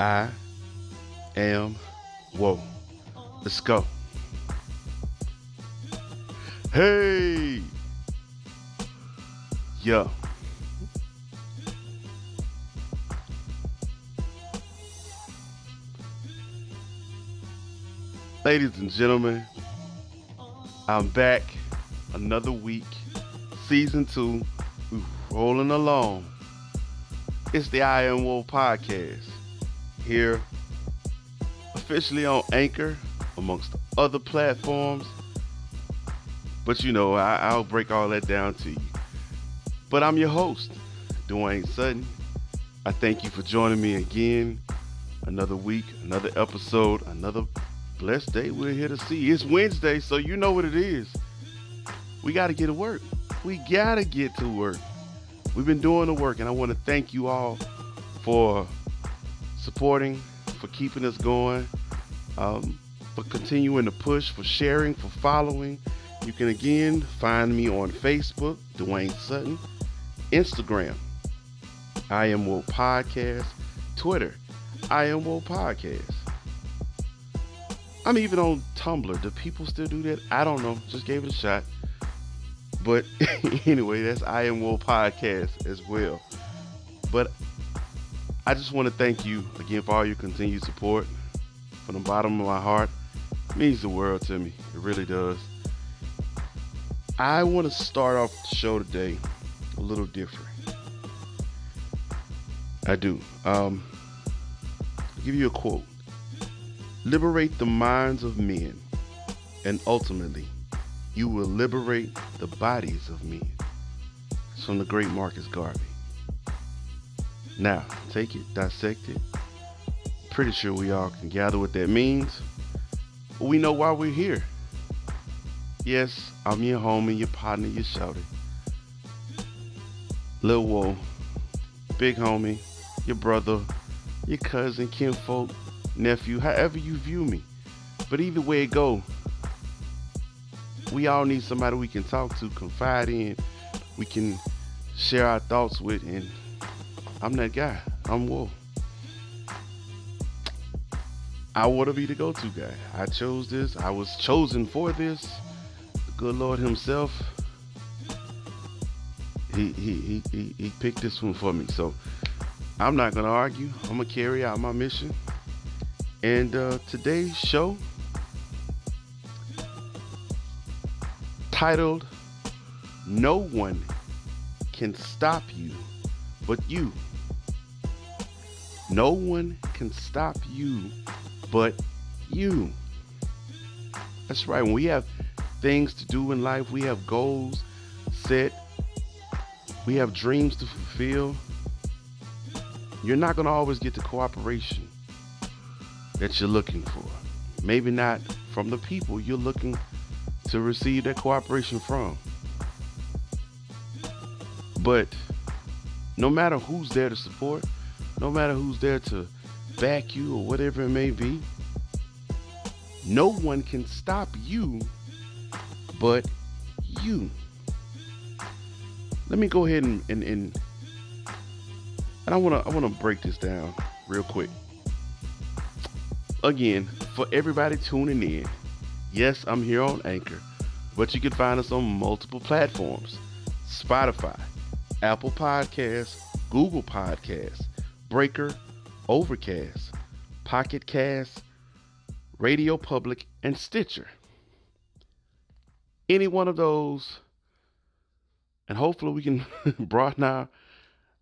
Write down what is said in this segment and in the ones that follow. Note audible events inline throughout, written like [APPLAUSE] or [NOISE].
I am Woe. Let's go. Hey. Yo. Ladies and gentlemen, I'm back another week, season two. We're rolling along. It's the I Am Woe podcast here, officially on Anchor, amongst other platforms. But you know, I, I'll break all that down to you. But I'm your host, Dwayne Sutton. I thank you for joining me again. Another week, another episode, another blessed day we're here to see. It's Wednesday, so you know what it is. We got to get to work. We got to get to work. We've been doing the work, and I want to thank you all for supporting, for keeping us going, um, for continuing to push, for sharing, for following. You can again find me on Facebook, Dwayne Sutton, Instagram, I Am Woe Podcast, Twitter, I Am Woe Podcast. I'm even on Tumblr. Do people still do that? I don't know. Just gave it a shot. But [LAUGHS] anyway, that's I Am Woe Podcast as well. But I just want to thank you again for all your continued support from the bottom of my heart. It means the world to me. It really does. I want to start off the show today a little different. I do. Um, I'll give you a quote. Liberate the minds of men, and ultimately, you will liberate the bodies of men. It's from the great Marcus Garvey. Now, take it, dissect it. Pretty sure we all can gather what that means. We know why we're here. Yes, I'm your homie, your partner, your shouter. Lil Woe, big homie, your brother, your cousin, kinfolk, nephew, however you view me. But either way it go, we all need somebody we can talk to, confide in, we can share our thoughts with, and I'm that guy. I'm Woe. I want to be the go-to guy. I chose this. I was chosen for this. The good Lord Himself. He he he he, he picked this one for me. So I'm not gonna argue. I'm gonna carry out my mission. And uh, today's show, titled "No One Can Stop You But You." No one can stop you but you. That's right. When we have things to do in life, we have goals set, we have dreams to fulfill. You're not going to always get the cooperation that you're looking for. Maybe not from the people you're looking to receive that cooperation from. But no matter who's there to support, no matter who's there to back you or whatever it may be, no one can stop you but you. Let me go ahead and and, and, and I wanna I wanna break this down real quick. Again, for everybody tuning in, yes, I'm here on Anchor, but you can find us on multiple platforms. Spotify, Apple Podcasts, Google Podcasts, Breaker, Overcast, Pocket Cast, Radio Public, and Stitcher. Any one of those, and hopefully we can [LAUGHS] broaden our,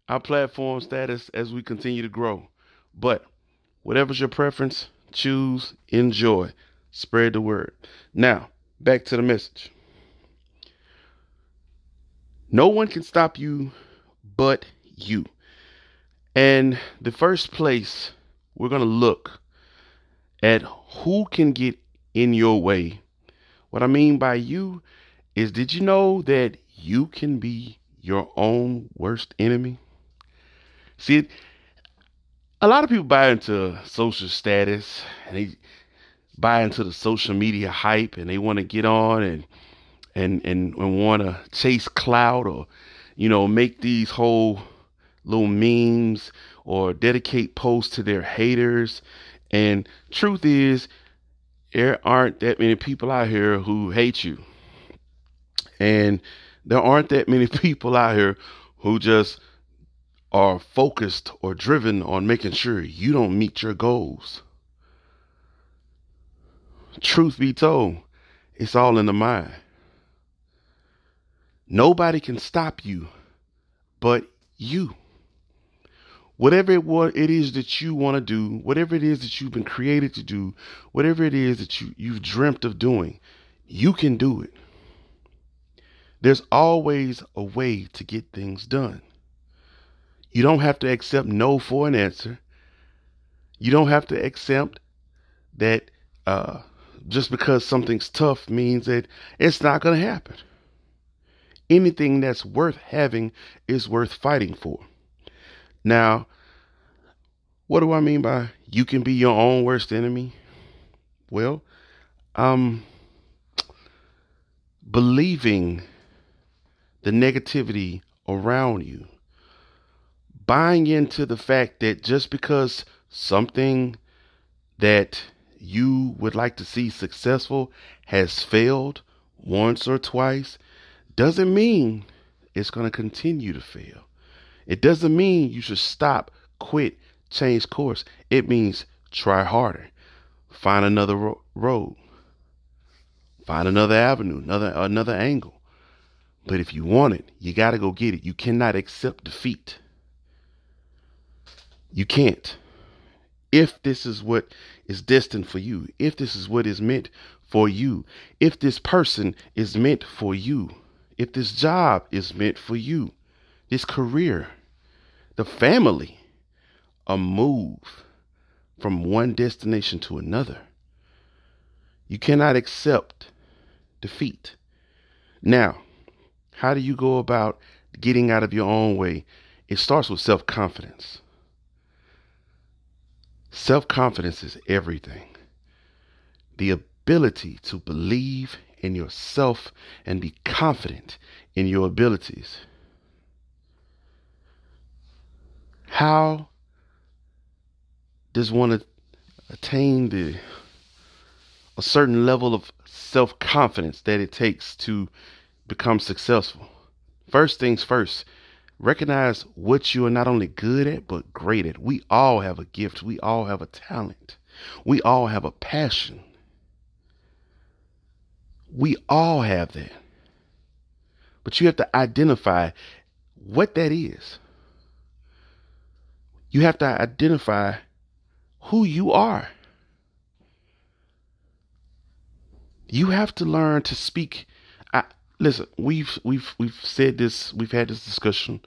our platform status as we continue to grow. But whatever's your preference, choose, enjoy, spread the word. Now, back to the message. No one can stop you but you. And the first place we're going to look at who can get in your way. What I mean by you is did you know that you can be your own worst enemy? See, a lot of people buy into social status and they buy into the social media hype and they want to get on and and and, and want to chase clout or you know make these whole little memes or dedicate posts to their haters. And truth is, there aren't that many people out here who hate you. And there aren't that many [LAUGHS] people out here who just are focused or driven on making sure you don't meet your goals. Truth be told, it's all in the mind. Nobody can stop you but you. Whatever it it is that you want to do, whatever it is that you've been created to do, whatever it is that you, you've dreamt of doing, you can do it. There's always a way to get things done. You don't have to accept no for an answer. You don't have to accept that uh, just because something's tough means that it's not going to happen. Anything that's worth having is worth fighting for. Now, what do I mean by you can be your own worst enemy? Well, um, believing the negativity around you, buying into the fact that just because something that you would like to see successful has failed once or twice doesn't mean it's going to continue to fail. It doesn't mean you should stop, quit, change course. It means try harder, find another ro- road, find another avenue, another another angle. But if you want it, you got to go get it. You cannot accept defeat. You can't. If this is what is destined for you, if this is what is meant for you, if this person is meant for you, if this job is meant for you, this career, the family, a move from one destination to another. You cannot accept defeat. Now, how do you go about getting out of your own way? It starts with self confidence. Self confidence is everything. The ability to believe in yourself and be confident in your abilities. How does one attain the a certain level of self-confidence that it takes to become successful? First things first, recognize what you are not only good at but great at. We all have a gift. We all have a talent. We all have a passion. We all have that. But you have to identify what that is. You have to identify who you are. You have to learn to speak. I, listen, we've we've we've said this, we've had this discussion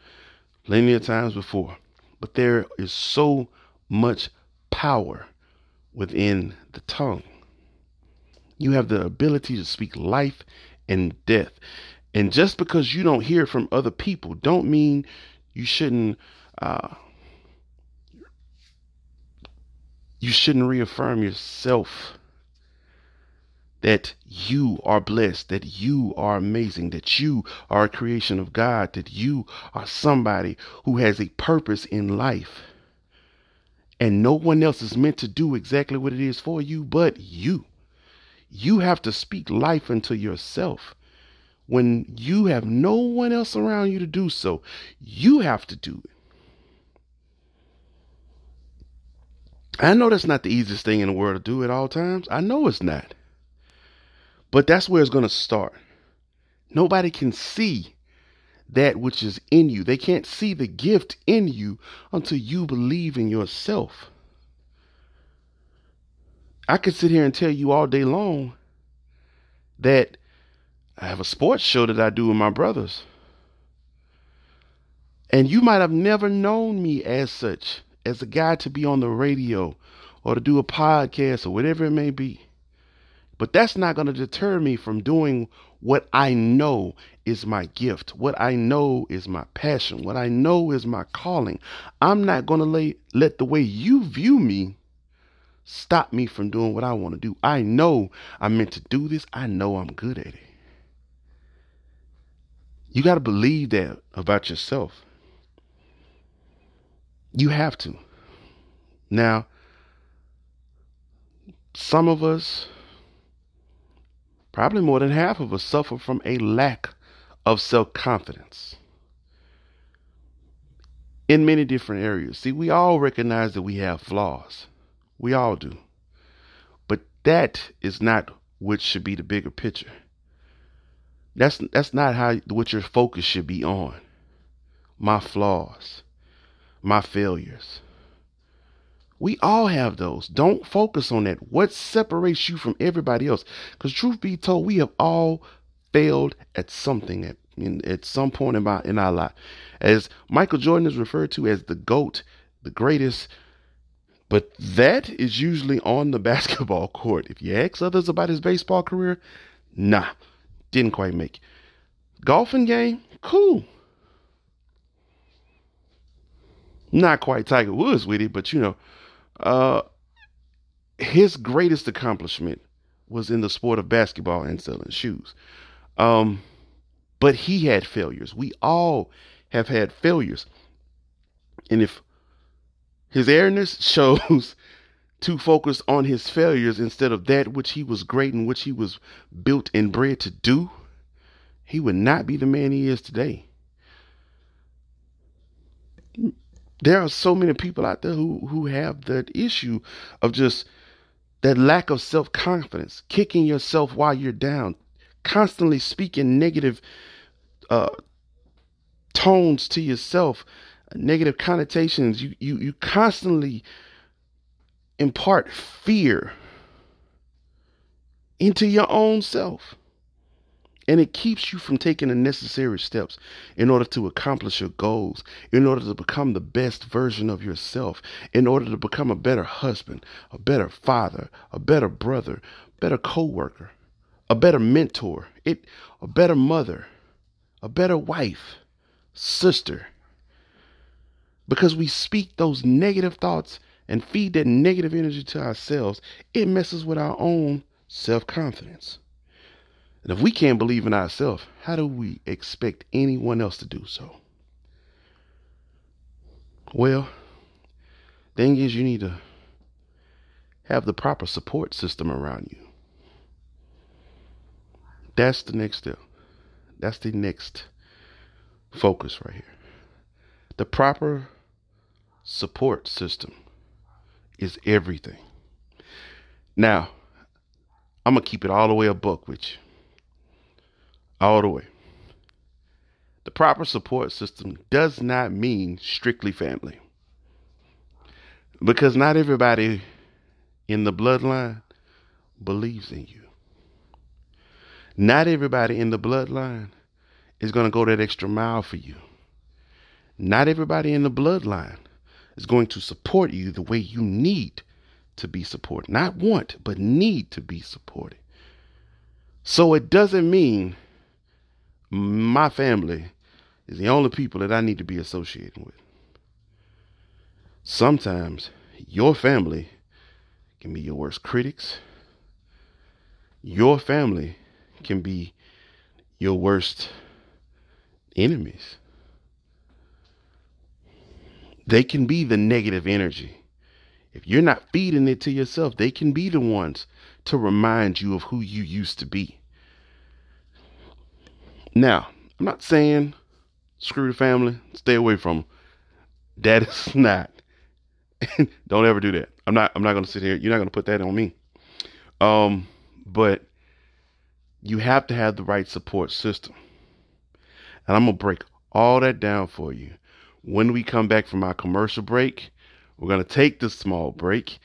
plenty of times before, but there is so much power within the tongue. You have the ability to speak life and death. And just because you don't hear from other people, don't mean you shouldn't uh, you shouldn't reaffirm yourself that you are blessed, that you are amazing, that you are a creation of God, that you are somebody who has a purpose in life. And no one else is meant to do exactly what it is for you but you. You have to speak life into yourself. When you have no one else around you to do so, you have to do it. I know that's not the easiest thing in the world to do at all times. I know it's not. But that's where it's going to start. Nobody can see that which is in you. They can't see the gift in you until you believe in yourself. I could sit here and tell you all day long that I have a sports show that I do with my brothers. And you might have never known me as such, as a guy to be on the radio or to do a podcast or whatever it may be. But that's not going to deter me from doing what I know is my gift, what I know is my passion, what I know is my calling. I'm not going to let the way you view me stop me from doing what I want to do. I know I'm meant to do this. I know I'm good at it. You got to believe that about yourself. You have to. Now, some of us, probably more than half of us, suffer from a lack of self confidence in many different areas. See, we all recognize that we have flaws. We all do. But that is not what should be the bigger picture. That's that's not how what your focus should be on. My flaws, my failures. We all have those. Don't focus on that. What separates you from everybody else? Because truth be told, we have all failed at something at in, at some point in our in our life. As Michael Jordan is referred to as the GOAT, the greatest. But that is usually on the [LAUGHS] basketball court. If you ask others about his baseball career, nah, didn't quite make it. Golfing game, cool. Not quite Tiger Woods with it, but you know, uh, his greatest accomplishment was in the sport of basketball and selling shoes. Um, but he had failures. We all have had failures. And if his airness [LAUGHS] shows to focus on his failures instead of that which he was great and which he was built and bred to do, he would not be the man he is today. There are so many people out there who, who have that issue of just that lack of self confidence, kicking yourself while you're down, constantly speaking negative uh, tones to yourself, negative connotations. You you you constantly impart fear into your own self. And it keeps you from taking the necessary steps in order to accomplish your goals, in order to become the best version of yourself, in order to become a better husband, a better father, a better brother, better co-worker, a better mentor, it a better mother, a better wife, sister. Because we speak those negative thoughts and feed that negative energy to ourselves, it messes with our own self confidence. And if we can't believe in ourselves, how do we expect anyone else to do so? Well, thing is, you need to have the proper support system around you. That's the next step. That's the next focus right here. The proper support system is everything. Now, I'm going to keep it all the way a book with you. All the way. The proper support system does not mean strictly family. Because not everybody in the bloodline believes in you. Not everybody in the bloodline is going to go that extra mile for you. Not everybody in the bloodline is going to support you the way you need to be supported. Not want, but need to be supported. So it doesn't mean my family is the only people that I need to be associated with. Sometimes your family can be your worst critics. Your family can be your worst enemies. They can be the negative energy. If you're not feeding it to yourself, they can be the ones to remind you of who you used to be. Now, I'm not saying screw the family, stay away from them. That is [LAUGHS] not. [LAUGHS] Don't ever do that. I'm not I'm not gonna sit here. You're not gonna put that on me. Um, but you have to have the right support system. And I'm going to break all that down for you. When we come back from our commercial break, we're going to take this small break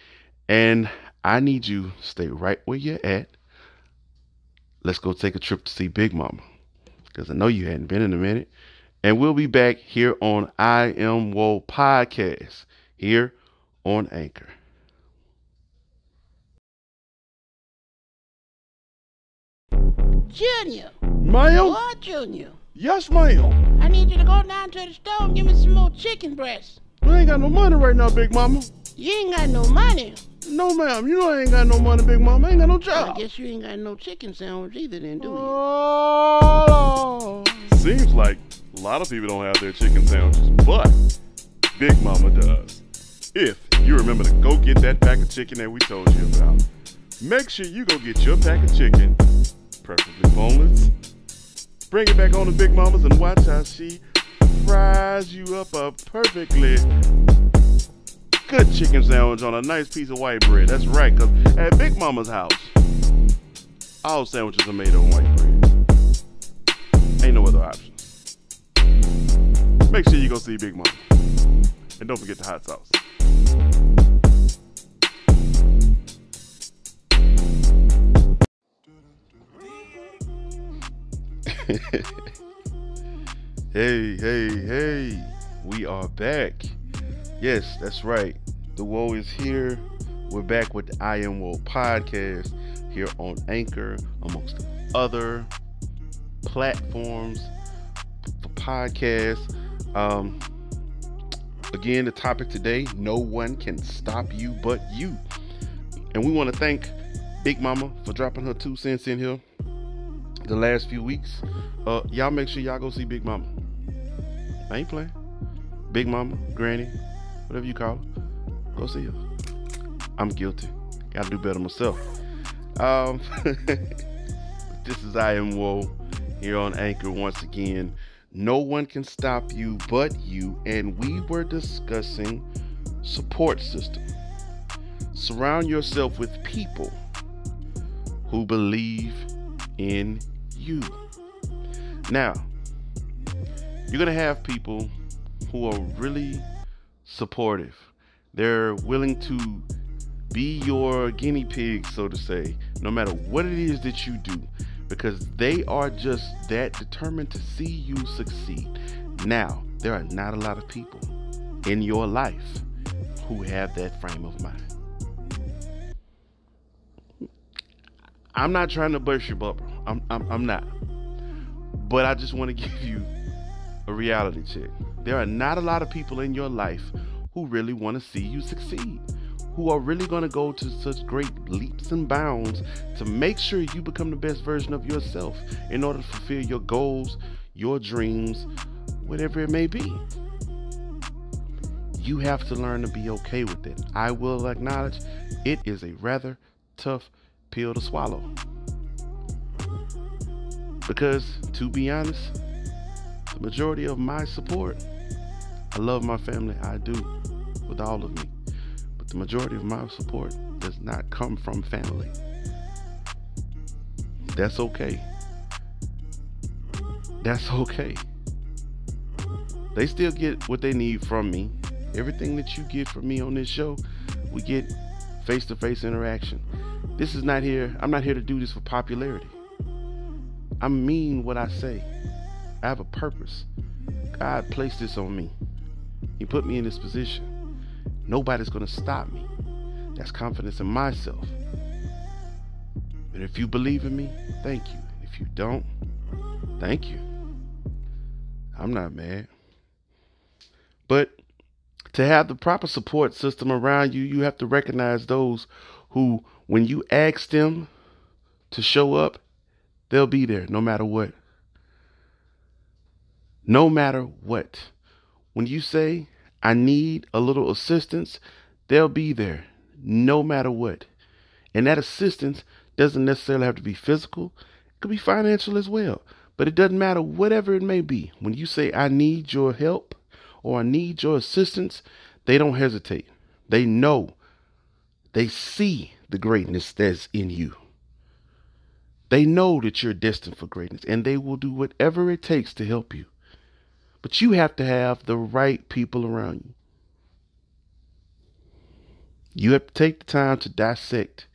and I need you to stay right where you're at. Let's go take a trip to see Big Mama because I know you hadn't been in a minute. And we'll be back here on I Am Woe Podcast here on Anchor. Junior. Ma'am? What, Junior? Yes, ma'am. I need you to go down to the store and give me some more chicken breasts. I ain't got no money right now, Big Mama. You ain't got no money. No, ma'am. You know I ain't got no money, Big Mama. I ain't got no job. I guess you ain't got no chicken sandwich either, then, do you? Oh, Seems like a lot of people don't have their chicken sandwiches, but Big Mama does. If you remember to go get that pack of chicken that we told you about, make sure you go get your pack of chicken, preferably boneless. Bring it back on to Big Mama's and watch how she fries you up a perfectly good chicken sandwich on a nice piece of white bread. That's right, because at Big Mama's house, all sandwiches are made on white bread. Ain't no other options. Make sure you go see Big Mama. And don't forget the hot sauce. [LAUGHS] hey, hey, hey. We are back. Yes, that's right. The Woe is here. We're back with the I Am Woe podcast here on Anchor, amongst other platforms for podcasts. Um, again, the topic today no one can stop you but you. And we want to thank Big Mama for dropping her two cents in here the last few weeks. Uh, y'all make sure y'all go see Big Mama. I ain't playing. Big Mama, Granny, whatever you call her. Go see her. I'm guilty. Gotta do better myself. Um, [LAUGHS] this is I Am Woe here on Anchor once again. No one can stop you but you, and we were discussing support system. Surround yourself with people who believe in you. Now, you're going to have people who are really supportive. They're willing to be your guinea pig, so to say, no matter what it is that you do, because they are just that determined to see you succeed. Now, there are not a lot of people in your life who have that frame of mind. I'm not trying to burst your bubble. I'm, I'm, I'm not. But I just want to [LAUGHS] give you a reality check. There are not a lot of people in your life who really want to see you succeed, who are really going to go to such great leaps and bounds to make sure you become the best version of yourself in order to fulfill your goals, your dreams, whatever it may be. You have to learn to be okay with it. I will acknowledge it is a rather tough pill to swallow. Because, to be honest, the majority of my support, I love my family, I do, with all of me. But the majority of my support does not come from family. That's okay. That's okay. They still get what they need from me. Everything that you get from me on this show, we get face to face interaction. This is not here, I'm not here to do this for popularity. I mean what I say. I have a purpose. God placed this on me. He put me in this position. Nobody's going to stop me. That's confidence in myself. And if you believe in me, thank you. If you don't, thank you. I'm not mad. But to have the proper support system around you, you have to recognize those who, when you ask them to show up, they'll be there no matter what. No matter what. When you say, I need a little assistance, they'll be there no matter what. And that assistance doesn't necessarily have to be physical, it could be financial as well. But it doesn't matter, whatever it may be. When you say, I need your help or I need your assistance, they don't hesitate. They know, they see the greatness that's in you. They know that you're destined for greatness and they will do whatever it takes to help you. But you have to have the right people around you. You have to take the time to dissect.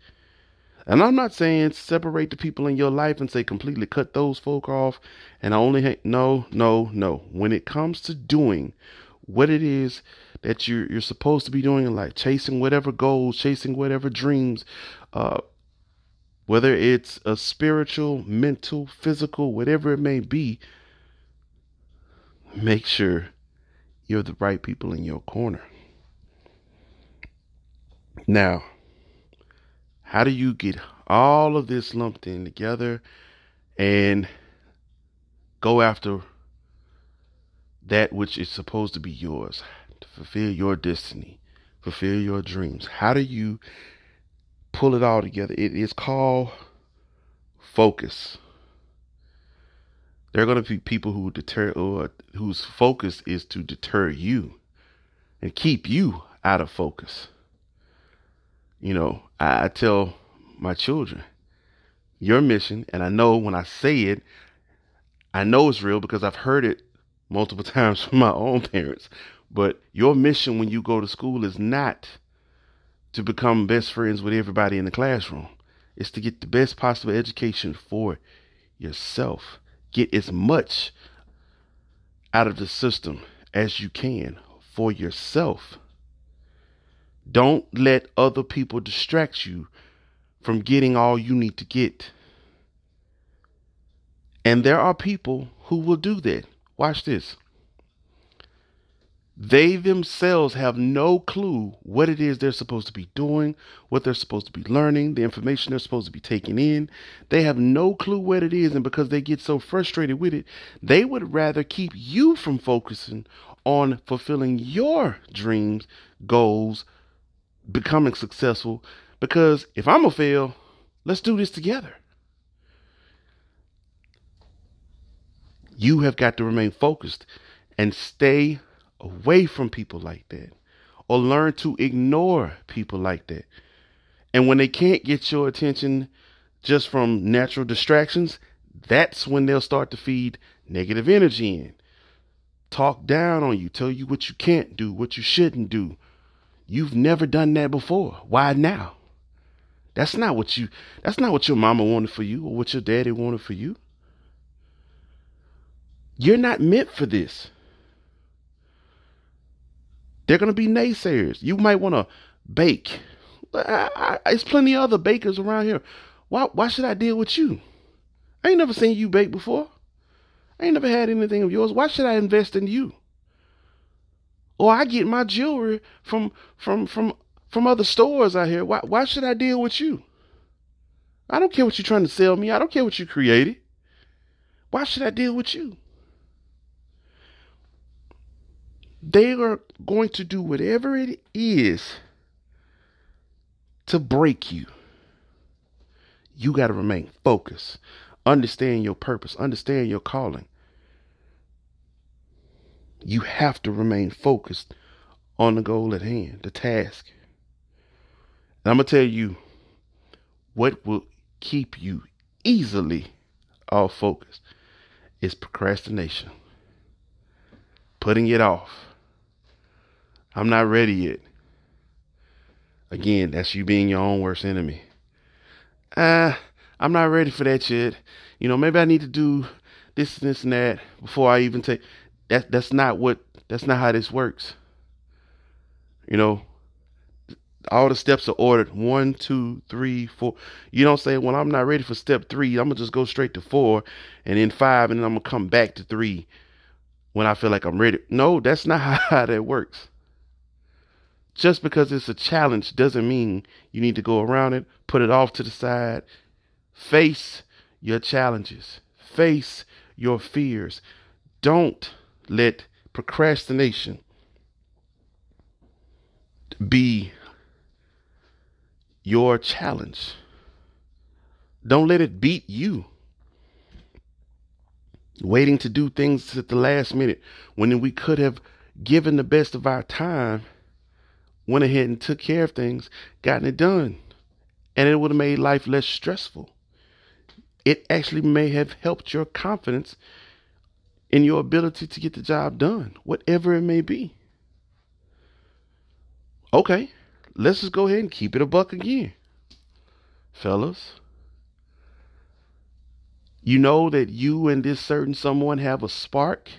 And I'm not saying separate the people in your life and say completely cut those folk off and only ha- no, no, no. When it comes to doing what it is that you're you're supposed to be doing in life, chasing whatever goals, chasing whatever dreams, uh, whether it's a spiritual, mental, physical, whatever it may be, make sure you're the right people in your corner. Now, how do you get all of this lumped in together and go after that which is supposed to be yours? to fulfill your destiny, fulfill your dreams? How do you pull it all together? It is called focus. There are going to be people who deter or whose focus is to deter you and keep you out of focus. You know, I, I tell my children, your mission, and I know when I say it, I know it's real because I've heard it multiple [LAUGHS] times from my own parents. But your mission when you go to school is not to become best friends with everybody in the classroom. It's to get the best possible education for yourself. Get as much out of the system as you can for yourself. Don't let other people distract you from getting all you need to get. And there are people who will do that. Watch this. They themselves have no clue what it is they're supposed to be doing, what they're supposed to be learning, the information they're supposed to be taking in. They have no clue what it is. And because they get so frustrated with it, they would rather keep you from focusing on fulfilling your dreams, goals, becoming successful. Because if I'm to fail, let's do this together. You have got to remain focused and stay away from people like that or learn to ignore people like that. And when they can't get your attention just from natural distractions, that's when they'll start to feed negative energy in. Talk down on you, tell you what you can't do, what you shouldn't do. You've never done that before. Why now? That's not what you that's not what your mama wanted for you or what your daddy wanted for you. You're not meant for this. They're going to be naysayers. You might want to bake. I, plenty of other bakers around here. Why, why should I deal with you? I ain't never seen you bake before. I ain't never had anything of yours. Why should I invest in you? Or I get my jewelry from from from from other stores out here. Why why should I deal with you? I don't care what you're trying to sell me. I don't care what you created. Why should I deal with you? They are going to do whatever it is to break you. You got to remain focused. Understand your purpose. Understand your calling. You have to remain focused on the goal at hand, the task. And I'm going to tell you what will keep you easily off focus is procrastination, putting it off I'm not ready yet. Again, that's you being your own worst enemy. Ah, uh, I'm not ready for that yet. You know, maybe I need to do this this and that before I even take that that's not what that's not how this works. You know, all the steps are ordered one, two, three, four. You don't say, Well, I'm not ready for step three, I'm gonna just go straight to four and then five, and then I'm gonna come back to three when I feel like I'm ready. No, that's not [LAUGHS] how that works. Just because it's a challenge doesn't mean you need to go around it, put it off to the side. Face your challenges, face your fears. Don't let procrastination be your challenge. Don't let it beat you. Waiting to do things at the last minute when we could have given the best of our time went ahead and took care of things, gotten it done. And it would have made life less stressful. It actually may have helped your confidence in your ability to get the job done, whatever it may be. Okay, let's just go ahead and keep it a buck again. Fellas, you know that you and this certain someone have a spark,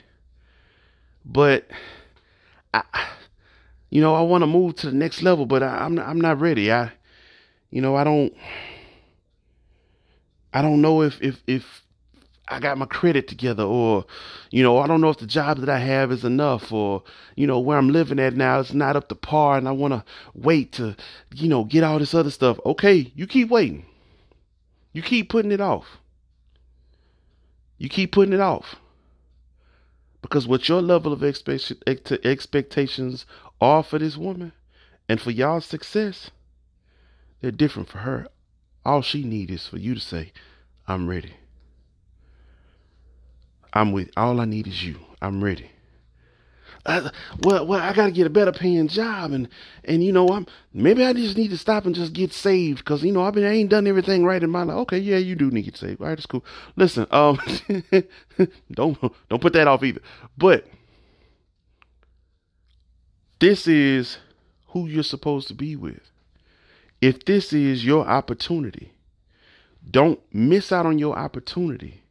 but I you know, I want to move to the next level, but I, am not, I'm not ready. I, you know, I don't, I don't know if if if I got my credit together, or you know, I don't know if the job that I have is enough, or you know, where I'm living at now is not up to par, and I want to wait to, you know, get all this other stuff. Okay, you keep waiting. You keep putting it off. You keep putting it off. Because what your level of expectation, expectations are for this woman and for y'all's success, they're different for her. All she needs is for you to say, I'm ready. I'm with all I need is you. I'm ready. I, well, well, I gotta get a better paying job, and and you know, I'm maybe I just need to stop and just get saved because you know I've been I ain't done everything right in my life. Okay, yeah, you do need to get saved. All right, that's cool. Listen, um, [LAUGHS] don't don't put that off either. But this is who you're supposed to be with. If this is your opportunity, don't miss out on your opportunity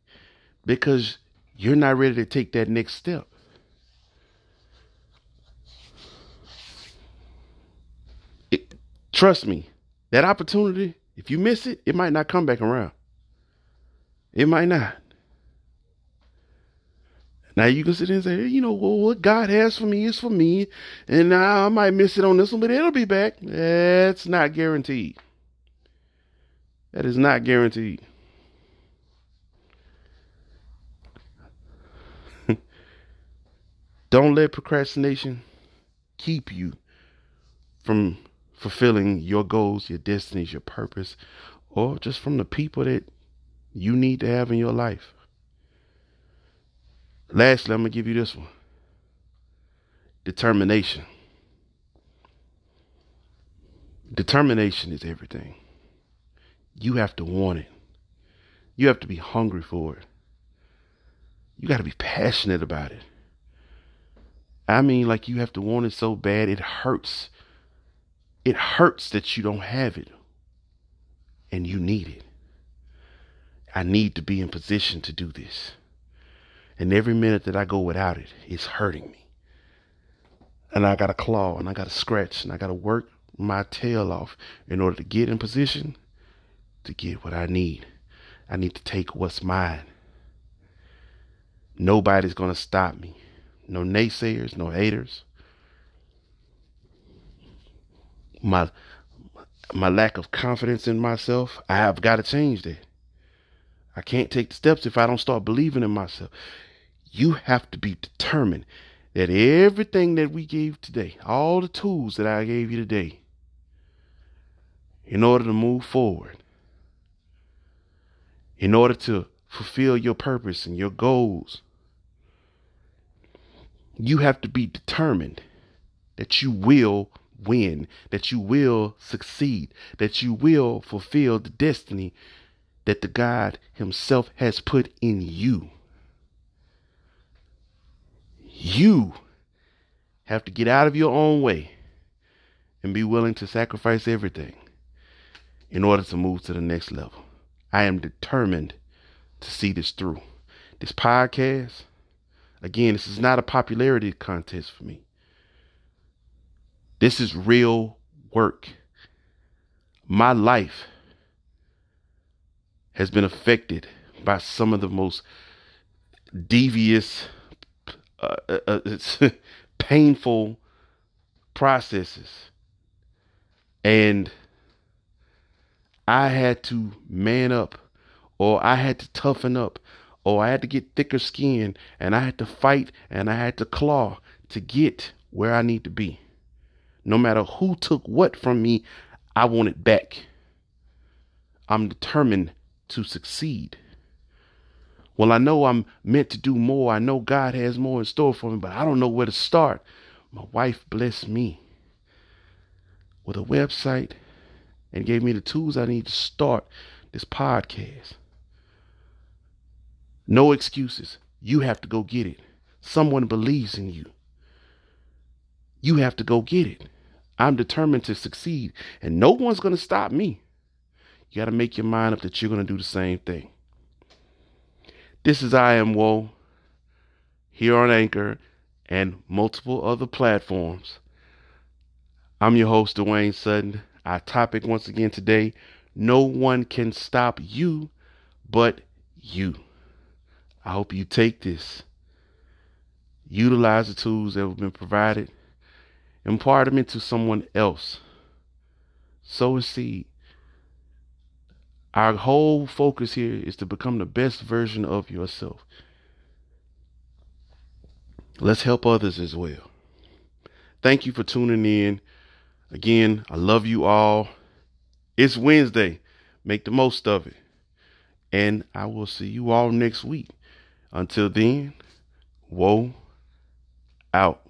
because you're not ready to take that next step. It, trust me, that opportunity, if you miss it, it might not come back around. It might not. Now you can sit there and say, you know, well, what God has for me is for me, and now I might miss it on this one, but it'll be back. That's not guaranteed. That is not guaranteed. [LAUGHS] Don't let procrastination keep you from fulfilling your goals, your destinies, your purpose, or just from the people that you need to have in your life. Lastly, I'm going to give you this one determination. Determination is everything. You have to want it, you have to be hungry for it, you got to be passionate about it. I mean, like you have to want it so bad, it hurts. It hurts that you don't have it and you need it. I need to be in position to do this. And every minute that I go without it, it's hurting me. And I got to claw and I got to scratch and I got to work my tail off in order to get in position to get what I need. I need to take what's mine. Nobody's going to stop me no naysayers, no haters. My my lack of confidence in myself, I have got to change that. I can't take the steps if I don't start believing in myself. You have to be determined that everything that we gave today, all the tools that I gave you today, in order to move forward, in order to fulfill your purpose and your goals, you have to be determined that you will win, that you will succeed, that you will fulfill the destiny that the God Himself has put in you. You have to get out of your own way and be willing to sacrifice everything in order to move to the next level. I am determined to see this through. This podcast Again, this is not a popularity contest for me. This is real work. My life has been affected by some of the most devious, uh, uh, uh [LAUGHS] painful processes. And I had to man up or I had to toughen up or I had to get thicker skin and I had to fight and I had to claw to get where I need to be. No matter who took what from me, I want it back. I'm determined to succeed. Well, I know I'm meant to do more. I know God has more in store for me, but I don't know where to start. My wife blessed me with a website and gave me the tools I need to start this podcast. No excuses. You have to go get it. Someone believes in you. You have to go get it. I'm determined to succeed, and no one's going to stop me. You got to make your mind up that you're going to do the same thing. This is I Am Woe here on Anchor and multiple other platforms. I'm your host, Dwayne Sutton. Our topic once again today no one can stop you but you. I hope you take this, utilize the tools that have been provided, impart them into someone else. Sow a seed. Our whole focus here is to become the best version of yourself. let's help others as well. Thank you for tuning in. Again, I love you all. It's Wednesday. Make the most of it. And I will see you all next week. Until then, woe out.